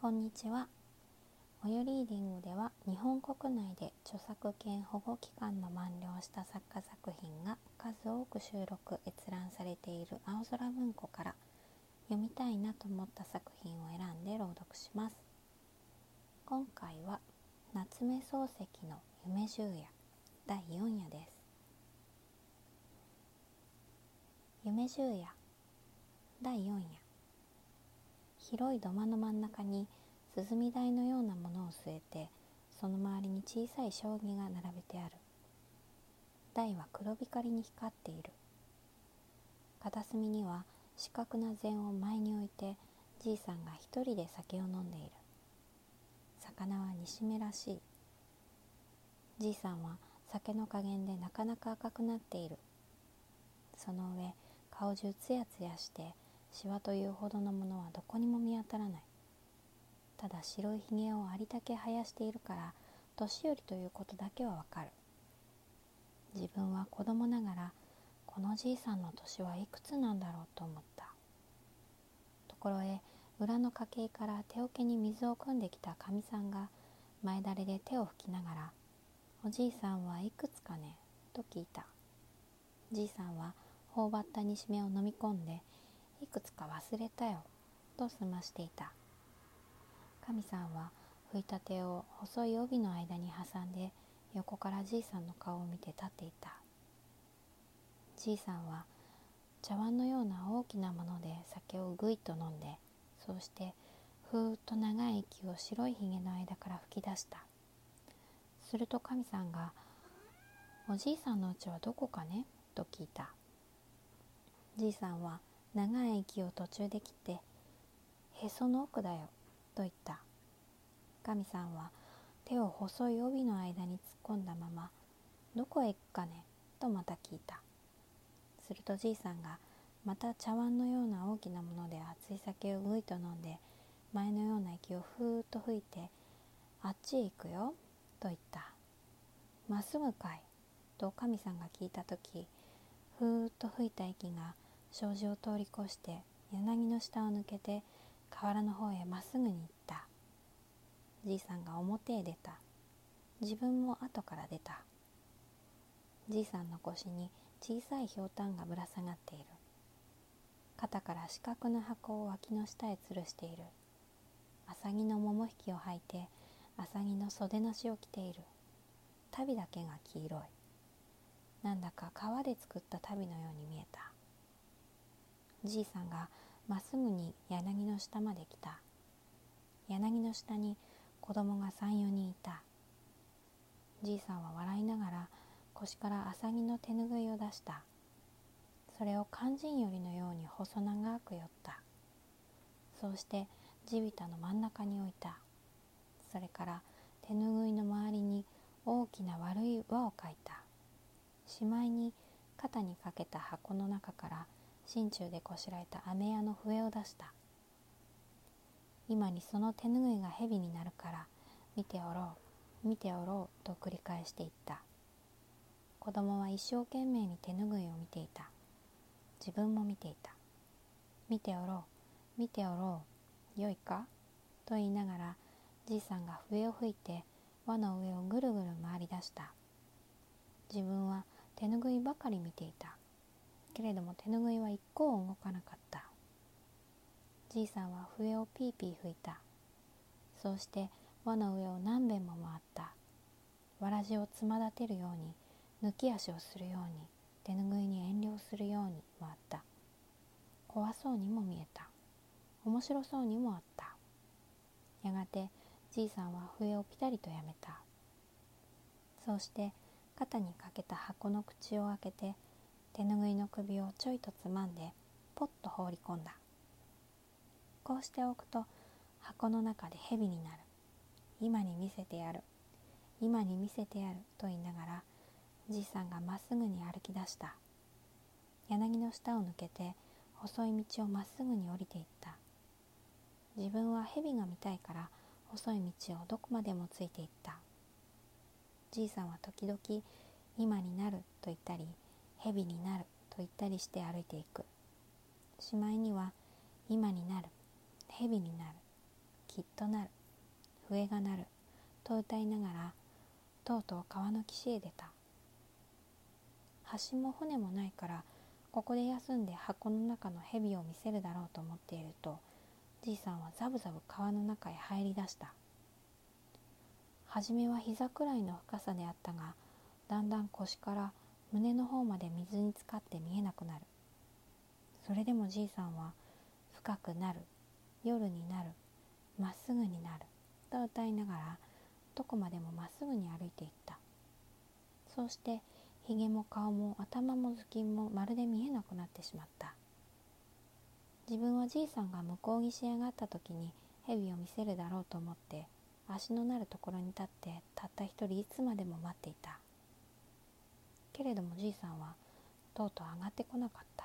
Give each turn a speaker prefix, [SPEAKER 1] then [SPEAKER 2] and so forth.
[SPEAKER 1] こんにちは。およリーディングでは日本国内で著作権保護期間の満了した作家作品が数多く収録閲覧されている青空文庫から読みたいなと思った作品を選んで朗読します。今回は夏目漱石の夢十夜第4夜です。夢十夜第4夜広い土間の真ん中に涼台のようなものを据えてその周りに小さい将棋が並べてある。台は黒光りに光っている。片隅には四角な膳を前に置いてじいさんが一人で酒を飲んでいる。魚は煮しめらしい。じいさんは酒の加減でなかなか赤くなっている。その上顔中ツヤツヤしてシワというほどのものはどこにも見当たらない。ただ白いひげをありたけ生やしているから年寄りということだけはわかる。自分は子供ながらこのじいさんの年はいくつなんだろうと思った。ところへ裏の家系から手桶に水を汲んできたかみさんが前だれで手を拭きながら「おじいさんはいくつかね?」と聞いた。じいさんは頬張った煮しめを飲み込んでいくつか忘れたよ。と済ましていた。神さんは拭いた手を細い帯の間に挟んで横からじいさんの顔を見て立っていた。じいさんは茶碗のような大きなもので酒をぐいと飲んでそうしてふーっと長い息を白いひげの間から吹き出した。すると神さんが「おじいさんのうちはどこかね?」と聞いた。じいさんは長い息を途中で切って「へその奥だよ」と言った神さんは手を細い帯の間に突っ込んだまま「どこへ行くかね?」とまた聞いたするとじいさんがまた茶碗のような大きなもので熱い酒をぐいと飲んで前のような息をふーっと吹いて「あっちへ行くよ」と言った「まっすぐかい」と神さんが聞いた時ふーっと吹いた息が「障子を通り越して柳の下を抜けて河原の方へまっすぐに行った。じいさんが表へ出た。自分も後から出た。じいさんの腰に小さいひょうたんがぶら下がっている。肩から四角な箱を脇の下へ吊るしている。浅木の桃引きを履いて浅木の袖なしを着ている。足袋だけが黄色い。なんだか革で作った足袋のように見えた。じいさんがまっすぐに柳の下まで来た。柳の下に子供が34人いた。じいさんは笑いながら腰から浅木の手ぬぐいを出した。それを肝心よりのように細長く寄った。そうして地びたの真ん中に置いた。それから手ぬぐいの周りに大きな悪い輪を描いた。しまいに肩にかけた箱の中から心中でこしらえた飴屋の笛を出した。今にその手ぬぐいが蛇になるから見ておろう見ておろうと繰り返していった。子供は一生懸命に手ぬぐいを見ていた。自分も見ていた。見ておろう見ておろうよいか？と言いながらじいさんが笛を吹いて輪の上をぐるぐる回り出した。自分は手ぬぐいばかり見ていた。けれども手ぬぐいは一向動かなかった。じいさんは笛をピーピー吹いた。そうして輪の上を何遍も回った。わらじをつま立てるように抜き足をするように手ぬぐいに遠慮するように回った。怖そうにも見えた。面白そうにもあった。やがてじいさんは笛をピタリとやめた。そうして肩にかけた箱の口を開けて手ぬぐいの首をちょいとつまんでポッと放り込んだ。こうしておくと箱の中で蛇になる。今に見せてやる。今に見せてやる。と言いながらじいさんがまっすぐに歩き出した。柳の下を抜けて細い道をまっすぐに降りていった。自分は蛇が見たいから細い道をどこまでもついていった。じいさんは時々今になると言ったり蛇になると言ったりして歩いていく。しまいには今になる。蛇になる。きっとなる。笛が鳴る。と歌いながらとうとう川の岸へ出た。橋も船もないからここで休んで箱の中の蛇を見せるだろうと思っているとじいさんはザブザブ川の中へ入り出した。初めは膝くらいの深さであったがだんだん腰から胸の方まで水に浸かって見えなくなる。それでもじいさんは深くなる。夜になる。まっすぐになる。と歌いながらどこまでもまっすぐに歩いていった。そうしてひげも顔も頭も頭巾もまるで見えなくなってしまった自分はじいさんが向こう岸へ上がった時に蛇を見せるだろうと思って足のなるところに立ってたった一人いつまでも待っていたけれどもじいさんはとうとう上がってこなかった。